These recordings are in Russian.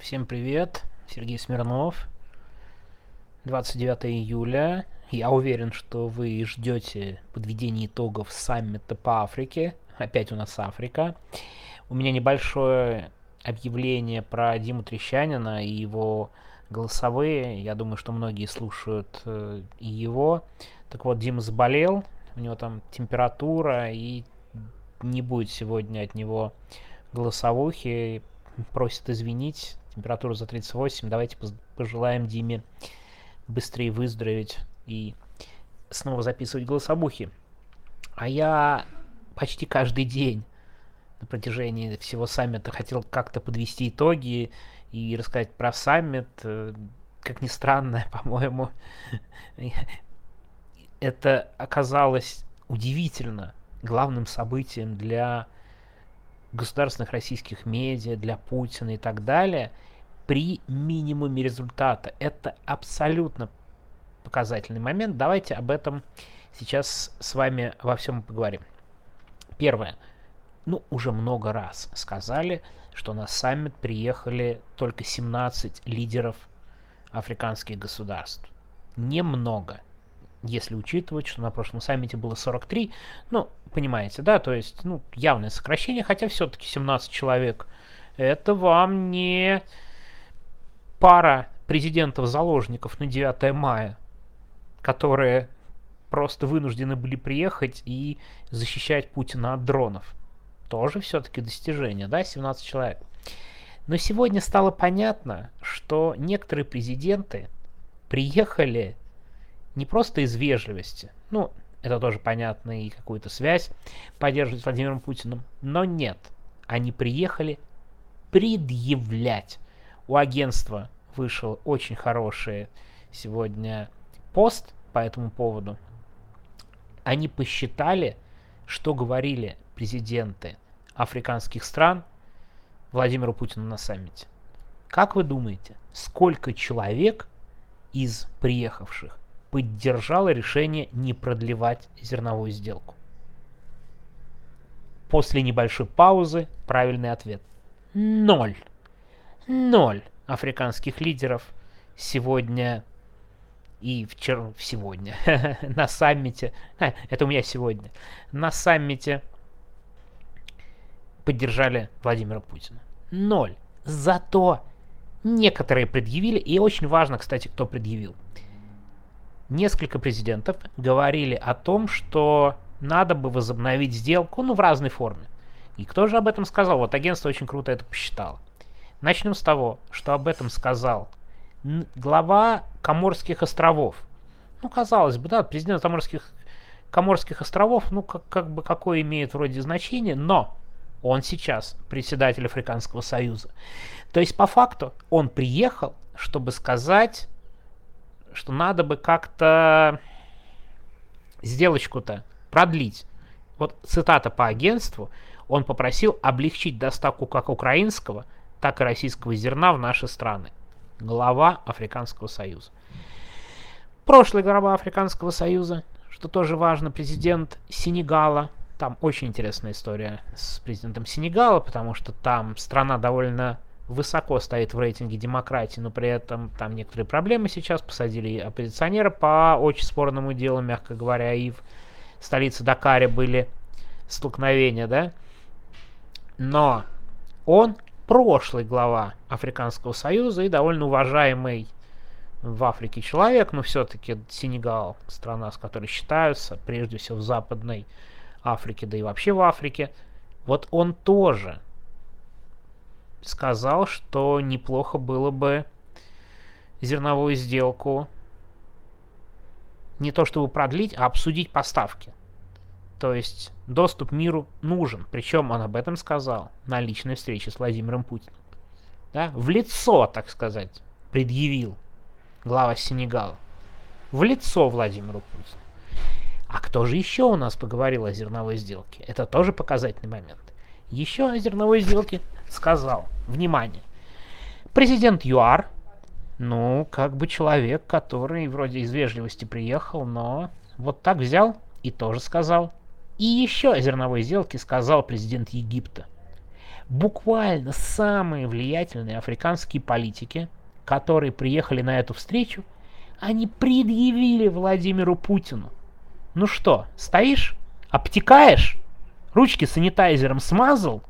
Всем привет, Сергей Смирнов. 29 июля. Я уверен, что вы ждете подведения итогов саммита по Африке. Опять у нас Африка. У меня небольшое объявление про Диму Трещанина и его голосовые. Я думаю, что многие слушают э, и его. Так вот, Дима заболел, у него там температура, и не будет сегодня от него голосовухи. Просит извинить, температура за 38. Давайте пожелаем Диме быстрее выздороветь и снова записывать голосовухи. А я почти каждый день на протяжении всего саммита хотел как-то подвести итоги и рассказать про саммит. Э, как ни странно, по-моему, это оказалось удивительно главным событием для государственных российских медиа, для Путина и так далее, при минимуме результата. Это абсолютно показательный момент. Давайте об этом сейчас с вами во всем поговорим. Первое. Ну, уже много раз сказали, что на саммит приехали только 17 лидеров африканских государств. Немного если учитывать, что на прошлом саммите было 43, ну, понимаете, да, то есть, ну, явное сокращение, хотя все-таки 17 человек. Это вам не пара президентов-заложников на 9 мая, которые просто вынуждены были приехать и защищать Путина от дронов. Тоже все-таки достижение, да, 17 человек. Но сегодня стало понятно, что некоторые президенты приехали не просто из вежливости, ну, это тоже понятно, и какую-то связь поддерживать с Владимиром Путиным, но нет, они приехали предъявлять. У агентства вышел очень хороший сегодня пост по этому поводу. Они посчитали, что говорили президенты африканских стран Владимиру Путину на саммите. Как вы думаете, сколько человек из приехавших поддержала решение не продлевать зерновую сделку. После небольшой паузы правильный ответ. Ноль. Ноль африканских лидеров сегодня и вчера, сегодня, на саммите, а, это у меня сегодня, на саммите поддержали Владимира Путина. Ноль. Зато некоторые предъявили, и очень важно, кстати, кто предъявил несколько президентов говорили о том, что надо бы возобновить сделку, ну, в разной форме. И кто же об этом сказал? Вот агентство очень круто это посчитало. Начнем с того, что об этом сказал глава Коморских островов. Ну, казалось бы, да, президент Коморских, Коморских островов, ну, как, как бы какое имеет вроде значение, но он сейчас председатель Африканского союза. То есть, по факту, он приехал, чтобы сказать что надо бы как-то сделочку-то продлить. Вот цитата по агентству. Он попросил облегчить доставку как украинского, так и российского зерна в наши страны. Глава Африканского союза. Прошлый глава Африканского союза, что тоже важно, президент Сенегала. Там очень интересная история с президентом Сенегала, потому что там страна довольно высоко стоит в рейтинге демократии, но при этом там некоторые проблемы сейчас. Посадили оппозиционера по очень спорному делу, мягко говоря, и в столице Дакаре были столкновения, да. Но он прошлый глава Африканского Союза и довольно уважаемый в Африке человек, но все-таки Сенегал, страна, с которой считаются, прежде всего в Западной Африке, да и вообще в Африке, вот он тоже сказал, что неплохо было бы зерновую сделку не то чтобы продлить, а обсудить поставки. То есть доступ миру нужен. Причем он об этом сказал на личной встрече с Владимиром Путиным. Да? В лицо, так сказать, предъявил глава Сенегала. В лицо Владимиру Путину. А кто же еще у нас поговорил о зерновой сделке? Это тоже показательный момент. Еще о зерновой сделке сказал, внимание, президент ЮАР, ну, как бы человек, который вроде из вежливости приехал, но вот так взял и тоже сказал. И еще о зерновой сделке сказал президент Египта. буквально самые влиятельные африканские политики, которые приехали на эту встречу, они предъявили Владимиру Путину. Ну что, стоишь, обтекаешь, ручки санитайзером смазал?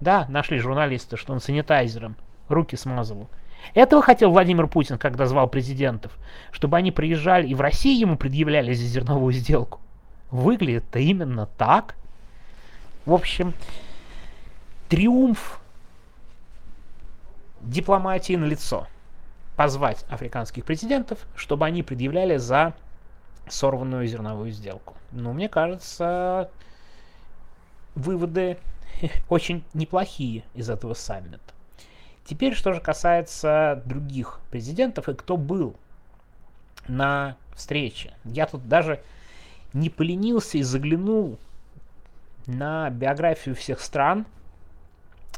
Да, нашли журналисты, что он санитайзером руки смазывал. Этого хотел Владимир Путин, когда звал президентов, чтобы они приезжали и в России ему предъявляли за зерновую сделку. Выглядит-то именно так. В общем, триумф дипломатии на лицо. Позвать африканских президентов, чтобы они предъявляли за сорванную зерновую сделку. Ну, мне кажется, выводы очень неплохие из этого саммита. Теперь, что же касается других президентов и кто был на встрече. Я тут даже не поленился и заглянул на биографию всех стран,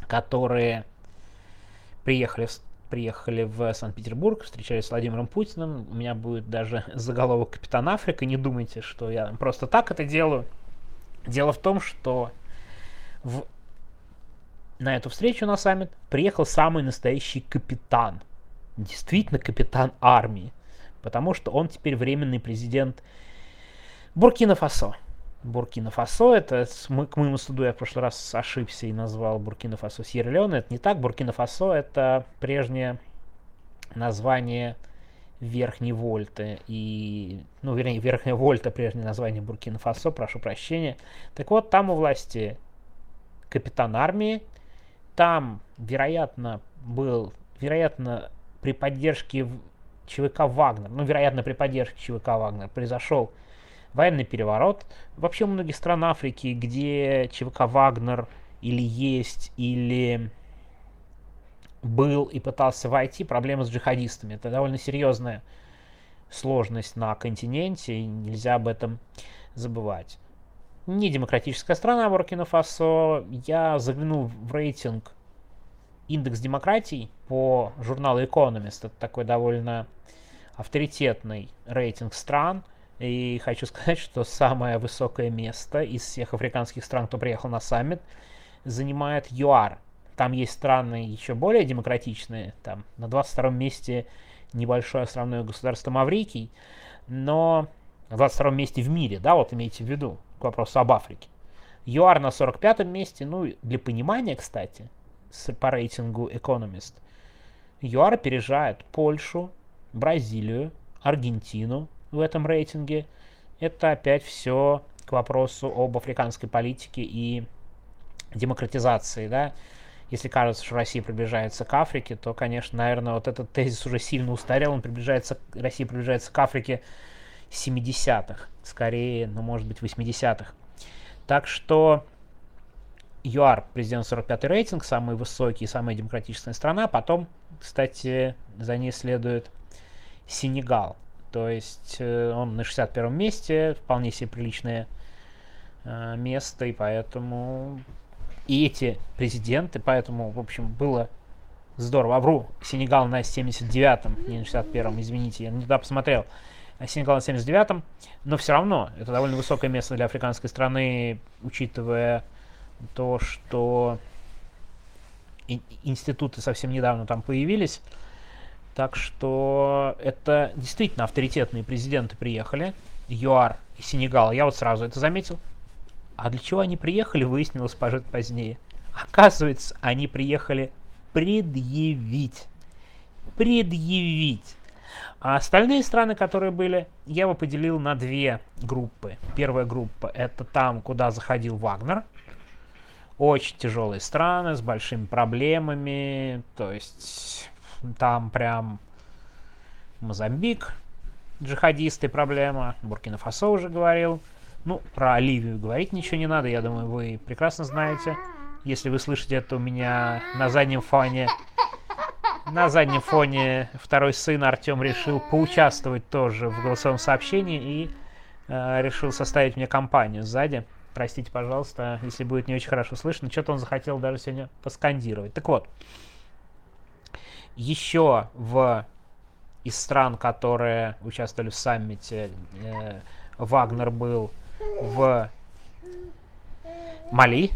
которые приехали, приехали в Санкт-Петербург, встречались с Владимиром Путиным. У меня будет даже заголовок «Капитан Африка». Не думайте, что я просто так это делаю. Дело в том, что в на эту встречу на саммит приехал самый настоящий капитан. Действительно капитан армии. Потому что он теперь временный президент Буркина-Фасо. Буркина-Фасо, это к моему суду я в прошлый раз ошибся и назвал Буркина-Фасо Сьерра-Леоне. Это не так. Буркина-Фасо это прежнее название Верхней Вольты. И, ну, вернее, Верхняя Вольта прежнее название Буркина-Фасо, прошу прощения. Так вот, там у власти капитан армии, там, вероятно, был, вероятно, при поддержке ЧВК Вагнер, ну, вероятно, при поддержке ЧВК Вагнер произошел военный переворот. Вообще, многих стран Африки, где ЧВК Вагнер или есть, или был и пытался войти, проблемы с джихадистами. Это довольно серьезная сложность на континенте, и нельзя об этом забывать не демократическая страна Буркина-Фасо. Я заглянул в рейтинг индекс демократий по журналу Economist. Это такой довольно авторитетный рейтинг стран. И хочу сказать, что самое высокое место из всех африканских стран, кто приехал на саммит, занимает ЮАР. Там есть страны еще более демократичные. Там на 22 месте небольшое островное государство Маврикий. Но на 22 месте в мире, да, вот имейте в виду к вопросу об Африке. ЮАР на 45 месте, ну, для понимания, кстати, по рейтингу Economist, ЮАР опережает Польшу, Бразилию, Аргентину в этом рейтинге. Это опять все к вопросу об африканской политике и демократизации, да. Если кажется, что Россия приближается к Африке, то, конечно, наверное, вот этот тезис уже сильно устарел, он приближается, Россия приближается к Африке 70-х, скорее, ну, может быть, 80-х. Так что ЮАР, президент 45 рейтинг, самый высокий, самая демократичная страна. Потом, кстати, за ней следует Сенегал. То есть э, он на 61 месте, вполне себе приличное э, место, и поэтому и эти президенты, поэтому, в общем, было здорово. Авру, Сенегал на 79-м, не на 61-м, извините, я не туда посмотрел. Сенегал на 79-м, но все равно это довольно высокое место для африканской страны, учитывая то, что институты совсем недавно там появились. Так что это действительно авторитетные президенты приехали. ЮАР и Сенегал. Я вот сразу это заметил. А для чего они приехали, выяснилось позднее. Оказывается, они приехали предъявить. Предъявить а остальные страны, которые были, я бы поделил на две группы. Первая группа это там, куда заходил Вагнер. Очень тяжелые страны с большими проблемами. То есть там прям Мозамбик, джихадисты проблема. Буркина-Фасо уже говорил. Ну, про Ливию говорить ничего не надо, я думаю, вы прекрасно знаете. Если вы слышите это у меня на заднем фоне на заднем фоне второй сын Артем решил поучаствовать тоже в голосовом сообщении и э, решил составить мне компанию сзади. Простите, пожалуйста, если будет не очень хорошо слышно. Что-то он захотел даже сегодня поскандировать. Так вот, еще в из стран, которые участвовали в саммите, э, Вагнер был в Мали,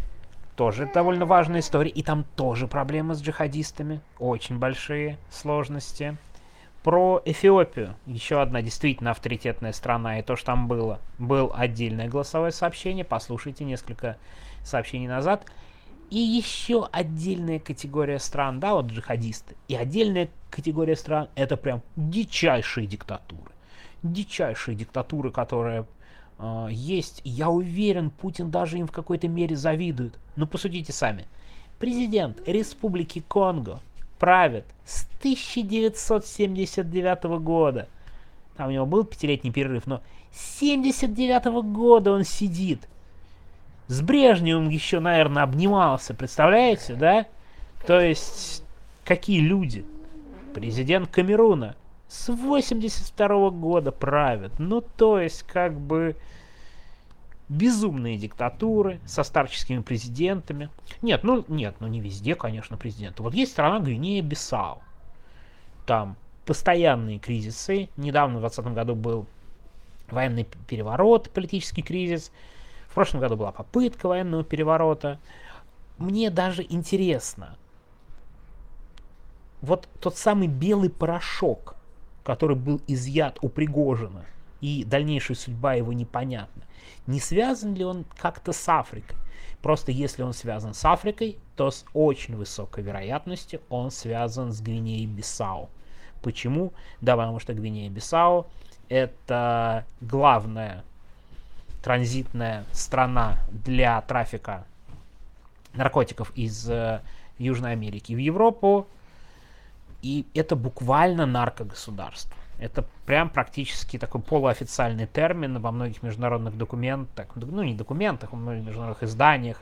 Тоже довольно важная история. И там тоже проблемы с джихадистами. Очень большие сложности. Про Эфиопию. Еще одна действительно авторитетная страна. И то, что там было. Был отдельное голосовое сообщение. Послушайте несколько сообщений назад. И еще отдельная категория стран, да, вот джихадисты. И отдельная категория стран это прям дичайшие диктатуры. Дичайшие диктатуры, которые э, есть. Я уверен, Путин даже им в какой-то мере завидует. Ну посудите сами. Президент Республики Конго правит с 1979 года. Там у него был пятилетний перерыв, но с 79 года он сидит. С Брежневым еще, наверное, обнимался, представляете, да? То есть, какие люди? Президент Камеруна с 82 года правит. Ну, то есть, как бы безумные диктатуры со старческими президентами. Нет, ну нет, ну не везде, конечно, президенты. Вот есть страна Гвинея-Бисау. Там постоянные кризисы. Недавно, в 2020 году, был военный переворот, политический кризис прошлом году была попытка военного переворота. Мне даже интересно, вот тот самый белый порошок, который был изъят у Пригожина, и дальнейшая судьба его непонятна, не связан ли он как-то с Африкой? Просто если он связан с Африкой, то с очень высокой вероятностью он связан с Гвинеей-Бисау. Почему? Да, потому что Гвинея-Бисау это главная транзитная страна для трафика наркотиков из э, Южной Америки в Европу. И это буквально наркогосударство. Это прям практически такой полуофициальный термин во многих международных документах, ну не документах, во многих международных изданиях.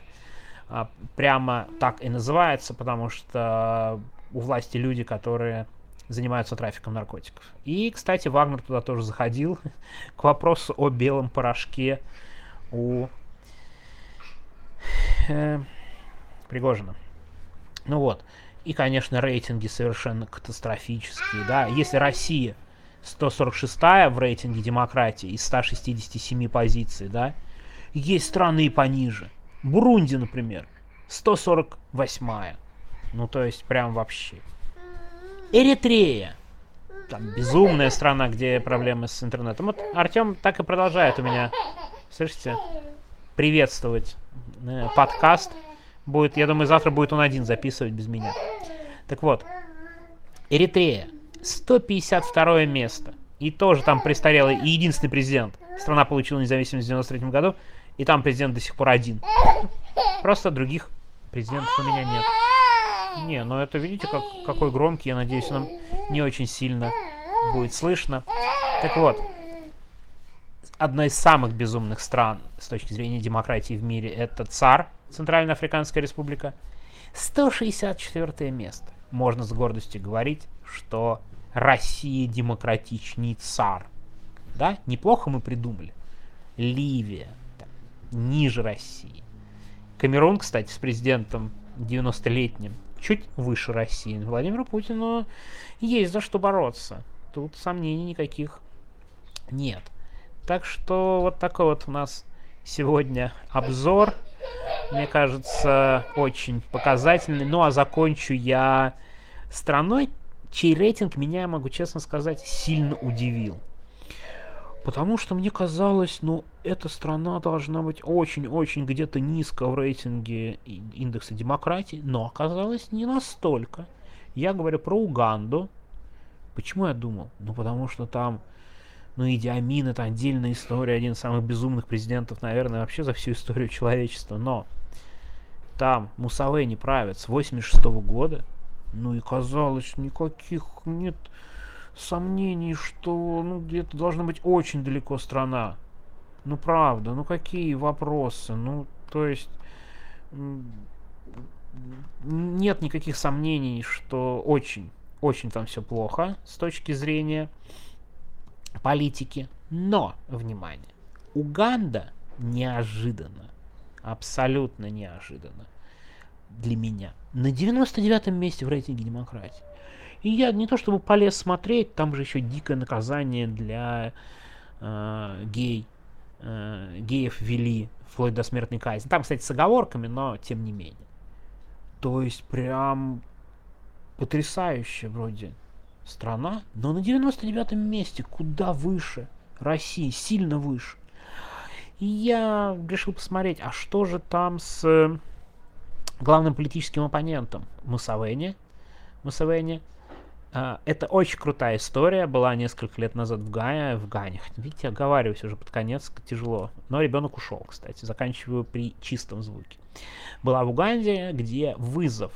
А, прямо так и называется, потому что у власти люди, которые занимаются трафиком наркотиков. И, кстати, Вагнер туда тоже заходил к вопросу о белом порошке у э, Пригожина. Ну вот. И, конечно, рейтинги совершенно катастрофические. Да? Если Россия 146 в рейтинге демократии из 167 позиций, да, есть страны и пониже. Бурунди, например, 148 -я. Ну, то есть, прям вообще. Эритрея. Там безумная страна, где проблемы с интернетом. Вот Артем так и продолжает у меня, слышите, приветствовать э, подкаст. Будет, я думаю, завтра будет он один записывать без меня. Так вот, Эритрея. 152 место. И тоже там престарелый и единственный президент. Страна получила независимость в 93 году. И там президент до сих пор один. Просто других президентов у меня нет. Не, ну это видите, как, какой громкий, я надеюсь, нам не очень сильно будет слышно. Так вот, одна из самых безумных стран с точки зрения демократии в мире это ЦАР, Центральноафриканская республика. 164 место. Можно с гордостью говорить, что Россия демократичнее ЦАР. Да, неплохо мы придумали. Ливия, так, ниже России. Камерун, кстати, с президентом 90-летним чуть выше России. Владимиру Путину есть за что бороться. Тут сомнений никаких нет. Так что вот такой вот у нас сегодня обзор. Мне кажется, очень показательный. Ну а закончу я страной, чей рейтинг меня, могу честно сказать, сильно удивил. Потому что мне казалось, ну, эта страна должна быть очень-очень где-то низко в рейтинге индекса демократии, но оказалось не настолько. Я говорю про Уганду. Почему я думал? Ну, потому что там, ну, Иди Амин это отдельная история, один из самых безумных президентов, наверное, вообще за всю историю человечества. Но там Мусавей не правит с 86 -го года. Ну и казалось, никаких нет сомнений, что ну, где-то должна быть очень далеко страна. Ну правда, ну какие вопросы? Ну, то есть нет никаких сомнений, что очень, очень там все плохо с точки зрения политики. Но, внимание, Уганда неожиданно, абсолютно неожиданно для меня на 99-м месте в рейтинге демократии. И я не то чтобы полез смотреть, там же еще дикое наказание для э, гей. Э, геев ввели вплоть до смертной казни. Там, кстати, с оговорками, но тем не менее. То есть прям потрясающе вроде страна, но на 99-м месте, куда выше России, сильно выше. И я решил посмотреть, а что же там с главным политическим оппонентом Мусавени. Мусавени. А, это очень крутая история, была несколько лет назад в Гане, в Гане. Видите, оговариваюсь уже под конец, тяжело. Но ребенок ушел, кстати, заканчиваю при чистом звуке. Была в Уганде, где вызов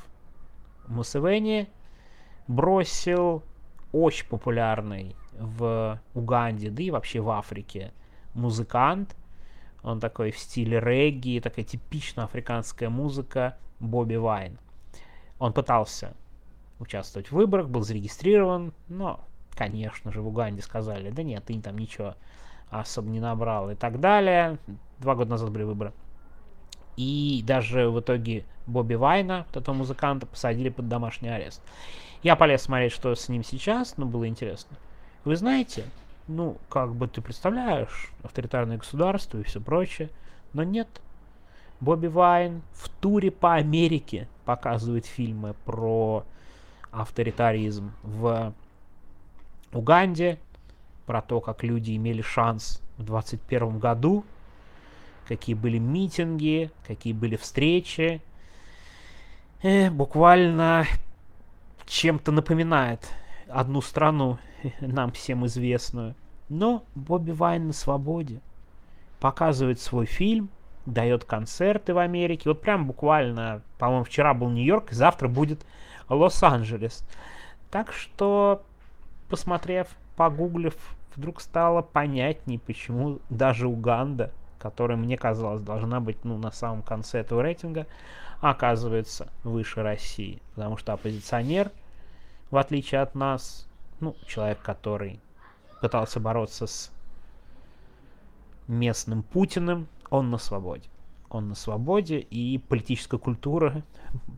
Мусавени бросил очень популярный в Уганде, да и вообще в Африке музыкант. Он такой в стиле регги, такая типично африканская музыка Бобби Вайн. Он пытался участвовать в выборах, был зарегистрирован, но, конечно же, в Уганде сказали, да нет, ты там ничего особо не набрал и так далее. Два года назад были выборы. И даже в итоге Бобби Вайна, вот этого музыканта, посадили под домашний арест. Я полез смотреть, что с ним сейчас, но было интересно. Вы знаете, ну, как бы ты представляешь, авторитарное государство и все прочее, но нет. Бобби Вайн в туре по Америке показывает фильмы про авторитаризм в Уганде, про то, как люди имели шанс в 21 году какие были митинги, какие были встречи. Э, буквально чем-то напоминает одну страну, нам всем известную. Но Бобби Вайн на свободе. Показывает свой фильм, дает концерты в Америке. Вот прям буквально, по-моему, вчера был Нью-Йорк, завтра будет Лос-Анджелес. Так что, посмотрев, погуглив, вдруг стало понятней, почему даже Уганда которая, мне казалось, должна быть ну, на самом конце этого рейтинга, оказывается выше России. Потому что оппозиционер, в отличие от нас, ну, человек, который пытался бороться с местным Путиным, он на свободе. Он на свободе, и политическая культура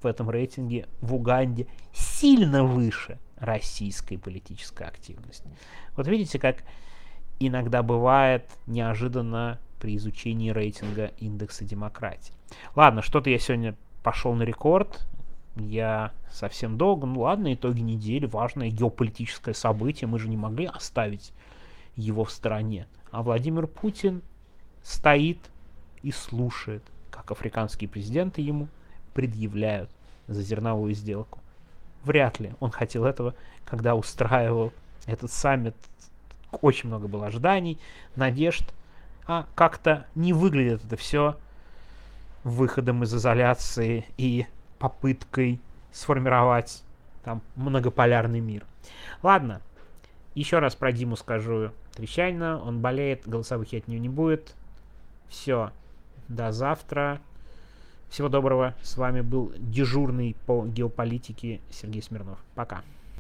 в этом рейтинге в Уганде сильно выше российской политической активности. Вот видите, как иногда бывает неожиданно при изучении рейтинга индекса демократии. Ладно, что-то я сегодня пошел на рекорд. Я совсем долго. Ну ладно, итоги недели. Важное геополитическое событие. Мы же не могли оставить его в стороне. А Владимир Путин стоит и слушает, как африканские президенты ему предъявляют за зерновую сделку. Вряд ли он хотел этого, когда устраивал этот саммит. Очень много было ожиданий, надежд а как-то не выглядит это все выходом из изоляции и попыткой сформировать там многополярный мир. Ладно, еще раз про Диму скажу трещально. Он болеет, голосовых от него не будет. Все, до завтра. Всего доброго. С вами был дежурный по геополитике Сергей Смирнов. Пока.